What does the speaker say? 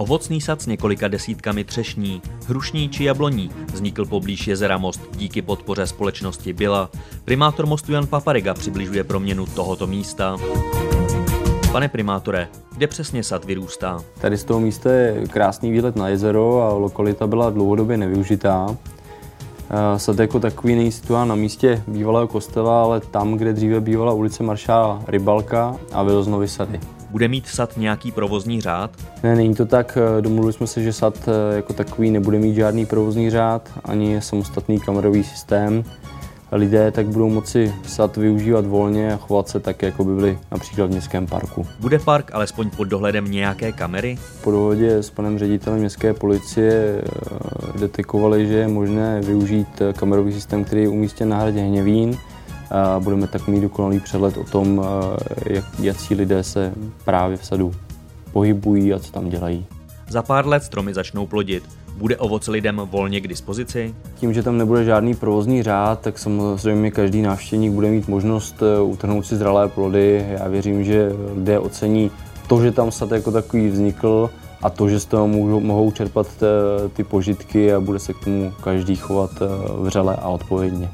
Ovocný sad s několika desítkami třešní, hrušní či jabloní vznikl poblíž jezera Most díky podpoře společnosti Byla. Primátor mostu Jan Papariga přibližuje proměnu tohoto místa. Pane primátore, kde přesně sad vyrůstá? Tady z toho místa je krásný výlet na jezero a lokalita byla dlouhodobě nevyužitá. Eh, sad jako takový není situován na místě bývalého kostela, ale tam, kde dříve bývala ulice Maršála Rybalka a Viloznovy sady. Bude mít sad nějaký provozní řád? Ne, není to tak. Eh, domluvili jsme se, že sad eh, jako takový nebude mít žádný provozní řád, ani samostatný kamerový systém. Lidé tak budou moci sad využívat volně a chovat se tak, jako by byli například v městském parku. Bude park alespoň pod dohledem nějaké kamery? Po dohodě s panem ředitelem městské policie detekovali, že je možné využít kamerový systém, který je umístěn na hradě Hněvín. A budeme tak mít dokonalý přehled o tom, jak, jaký lidé se právě v sadu pohybují a co tam dělají. Za pár let stromy začnou plodit. Bude ovoce lidem volně k dispozici? Tím, že tam nebude žádný provozní řád, tak samozřejmě každý návštěvník bude mít možnost eh, utrhnout si zralé plody. Já věřím, že lidé ocení to, že tam sad jako takový vznikl a to, že z toho mohou, mohou čerpat eh, ty požitky a bude se k tomu každý chovat eh, vřele a odpovědně.